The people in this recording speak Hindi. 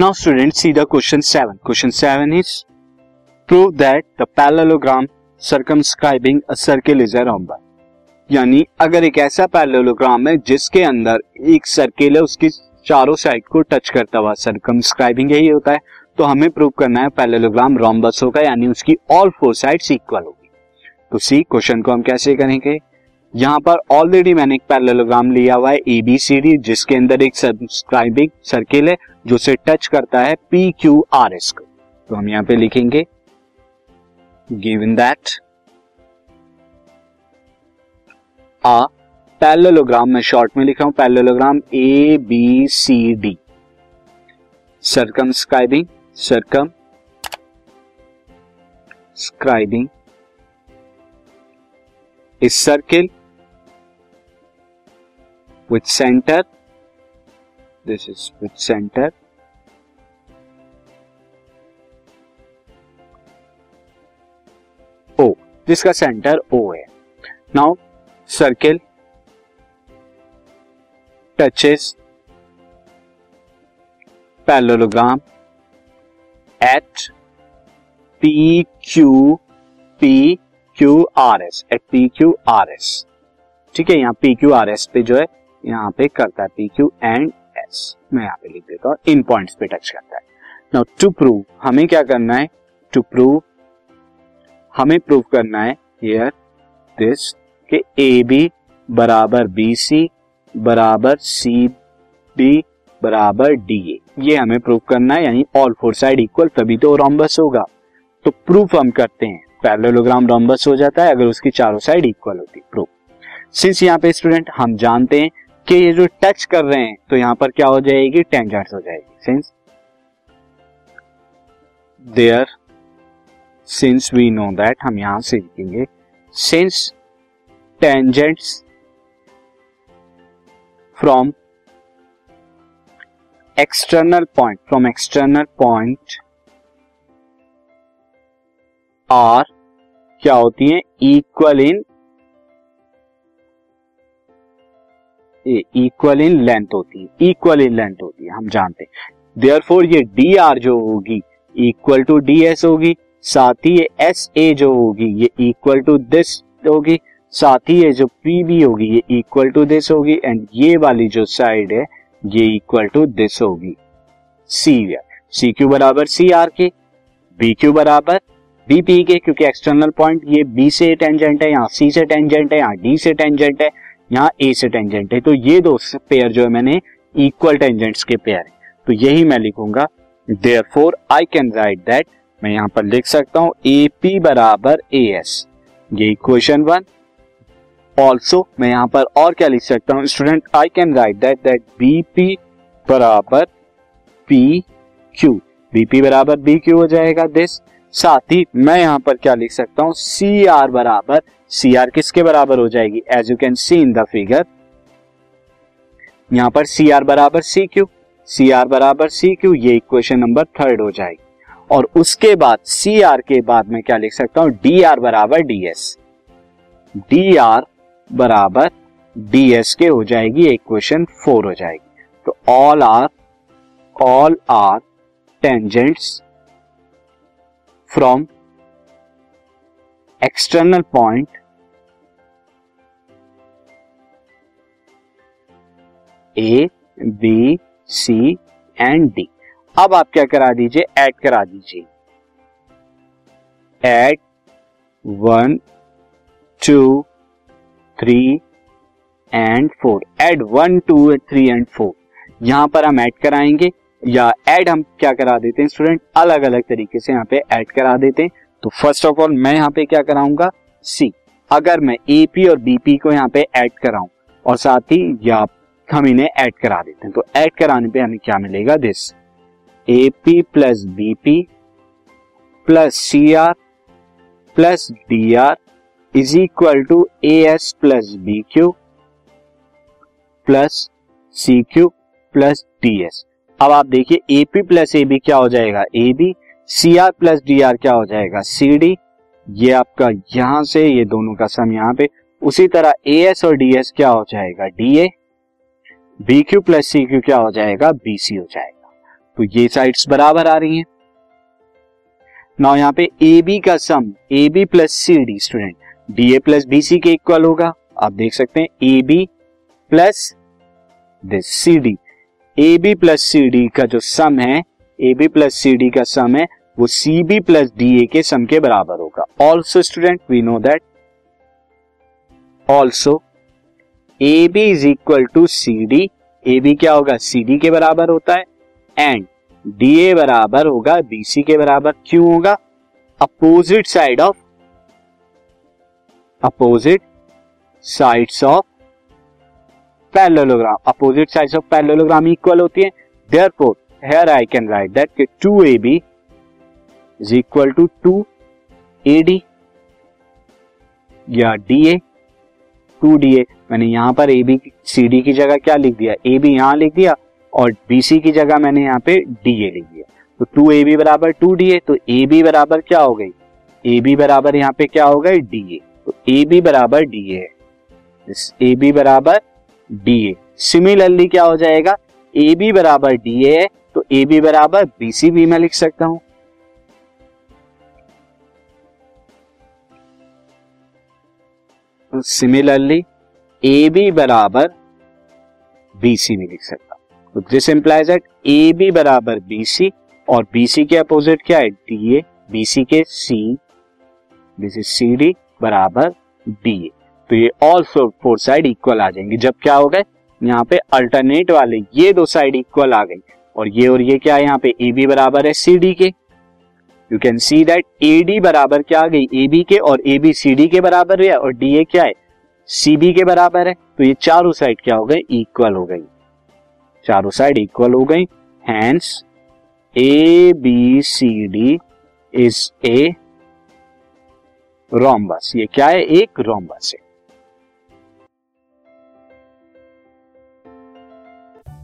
Now student see the question seven question seven is prove that the parallelogram circumscribing a circle is a rhombus यानी, अगर एक ऐसा पैरेललोग्राम है जिसके अंदर एक सर्किल है, उसकी चारों साइड को टच करता हुआ सर्कमस्क्राइबिंग यही होता है तो हमें प्रूव करना है पैरेललोग्राम रोम्बस होगा, यानी उसकी ऑल फोर साइड्स इक्वल होगी। तो सी क्वेश्चन को हम कैसे करेंगे? यहाँ पर ऑलरेडी मैंने एक पैरेललोग्राम लिया हुआ है एबीसीडी जिसके अंदर एक सब्सक्राइबिंग सर्किल है, जो से टच करता है पी क्यू आर एस को। तो हम यहाँ पे लिखेंगे गिवन दैट आ पैरेललोग्राम में शॉर्ट में लिखा हूँ parallelogram A B C D circumscribing circumscribing इस circle with center. This is with center. O. जिसका सेंटर O है. Now circle touches parallelogram at P Q P Q R S at P Q R S ठीक है, यहाँ पी क्यू आर एस पे जो है यहाँ पे करता है पी क्यू एंड एस मैं यहाँ पे लिख देता हूँ इन पॉइंट्स पे टच करता है। नाउ टू प्रूव हमें क्या करना है? टू प्रूव हमें प्रूव करना है हियर दिस के ए बी बराबर बी सी बराबर सी डी बराबर डी ए ये हमें प्रूव करना है, यानी ऑल फोर साइड इक्वल तभी तो रोम्बस होगा। तो प्रूफ हम करते हैं। पैरेललोग्राम रोम्बस हो जाता है, अगर उसकी चारों साइड इक्वल होती। प्रूफ सिंस यहाँ पे स्टूडेंट हम जानते हैं कि ये जो टच कर रहे हैं तो यहाँ पर क्या हो जाएगी? टेंजेंट्स हो जाएगी। Since there since we know that हम यहाँ से लिखेंगे। Since tangents from external point from external point are क्या होती है? Equal in equal in length होती है इक्वल इन लेंथ होती है, हम जानते हैं। देयर ये डी आर जो होगी इक्वल टू डी एस होगी, साथ ही ये एस ए जो होगी, ये इक्वल टू दिस होगी, साथ ही ये जो पी बी होगी, ये इक्वल टू दिस होगी एंड ये वाली जो साइड है, ये इक्वल टू दिस होगी। सी सी क्यू बराबर? सी आर के। बी क्यू बराबर? बी पी के, क्योंकि एक्सटर्नल पॉइंट ये बी से टेंजेंट है, यहाँ सी से टेंजेंट है, यहाँ डी से टेंजेंट है। यहाँ ए से टेंजेंट है। तो ये दो पेयर जो है मैंने इक्वल टेंजेंट्स के पेयर है। तो यही मैं लिखूँगा। Therefore I can write that मैं यहाँ पर लिख सकता हूँ ए पी बराबर ए एस ये इक्वेशन वन ऑल्सो मैं यहाँ पर और क्या लिख सकता हूँ? Student I can write that that B P बराबर पी क्यू बीपी बराबर बी क्यू हो जाएगा दिस साथ ही मैं यहाँ पर क्या लिख सकता हूँ? सी आर बराबर सी आर किसके बराबर हो जाएगी? As you can see in the figure यहाँ पर सी आर बराबर सी क्यू सी आर बराबर सी क्यू ये इक्वेशन नंबर थर्ड हो जाएगी। और उसके बाद सी आर के बाद मैं क्या लिख सकता हूँ? डी आर बराबर डी एस डी आर बराबर डी एस के हो जाएगी इक्वेशन फोर हो जाएगी। तो all are all are tangents from external point A B C and D अब आप क्या करा दीजिए? ऐड करा दीजिए। Add one two three and four add one two three and four यहाँ पर हम ऐड कराएँगे। या ऐड हम क्या करा देते हैं स्टूडेंट अलग अलग तरीके से यहाँ पे ऐड करा देते हैं। तो फ़र्स्ट ऑफ़ ऑल मैं यहाँ पे क्या कराऊँगा? सी अगर मैं एपी और बीपी को यहाँ पे ऐड कराऊं, और साथ ही या हम इन्हें ऐड करा देते हैं तो ऐड कराने पे हमें क्या मिलेगा? This AP plus BP plus C R plus D R is equal to A S plus B Q plus C Q plus D S अब आप देखिए एपी प्लस ए बी क्या हो जाएगा? A B C R plus D R क्या हो जाएगा? सी डी ये आपका यहाँ से, ये दोनों का सम यहाँ पे। उसी तरह ए एस और डी एस क्या हो जाएगा? D A B Q plus C Q क्या हो जाएगा? बी सी हो जाएगा। तो ये साइड्स बराबर आ रही हैं। नाउ यहाँ पे ए बी का sum A B plus C D student D A plus B C के इक्वल होगा। आप देख सकते हैं A B plus this C D A B plus C D का जो सम है A B plus C D का सम है, वो C B plus D A के सम के बराबर होगा। Also student we know that also A B is equal to C D A B क्या होगा? सी डी के बराबर होता है एंड डी ए बराबर होगा बी सी के बराबर क्यों होगा? Opposite side of opposite sides of parallelogram opposite sides of parallelogram equal होती है. Therefore here I can write that कि 2ab is equal to 2ad या da 2da मैंने यहाँ पर सी डी की जगह क्या लिख दिया? बी यहाँ लिख दिया और सी की जगह मैंने यहाँ पे ए लिख दिया। तो टू ए बी बराबर टू डी ए तो ए बी बराबर क्या हो गई? बी बराबर यहाँ पे क्या हो गई? ए तो बी बराबर ए ए बी बराबर डी ए सिमिलरली क्या हो जाएगा? ए बी बराबर डी ए तो ए बी बराबर बी सी बी में लिख सकता हूँ। सिमिलरली ए बी बराबर बी सी में लिख सकता हूँ। This implies that A B बराबर बी सी और बी सी के अपोजिट क्या है? डी ए बी सी के C this is C D बराबर डी ए तो ये ऑल फोर साइड इक्वल आ जाएँगे। जब क्या हो गए? यहाँ पे अल्टरनेट वाले, ये दो साइड इक्वल आ गई और ये और ये क्या है? यहाँ पे ए बी बराबर है सी डी के। You can see that A D बराबर क्या आ गई? ए बी के और ए बी सी डी के बराबर है और डी ए क्या है? सी बी के बराबर है। तो ये चारों साइड क्या हो गए? इक्वल हो गई। चारों साइड इक्वल हो गई। Hence A B C D is a rhombus ये क्या है? एक रोमबस है।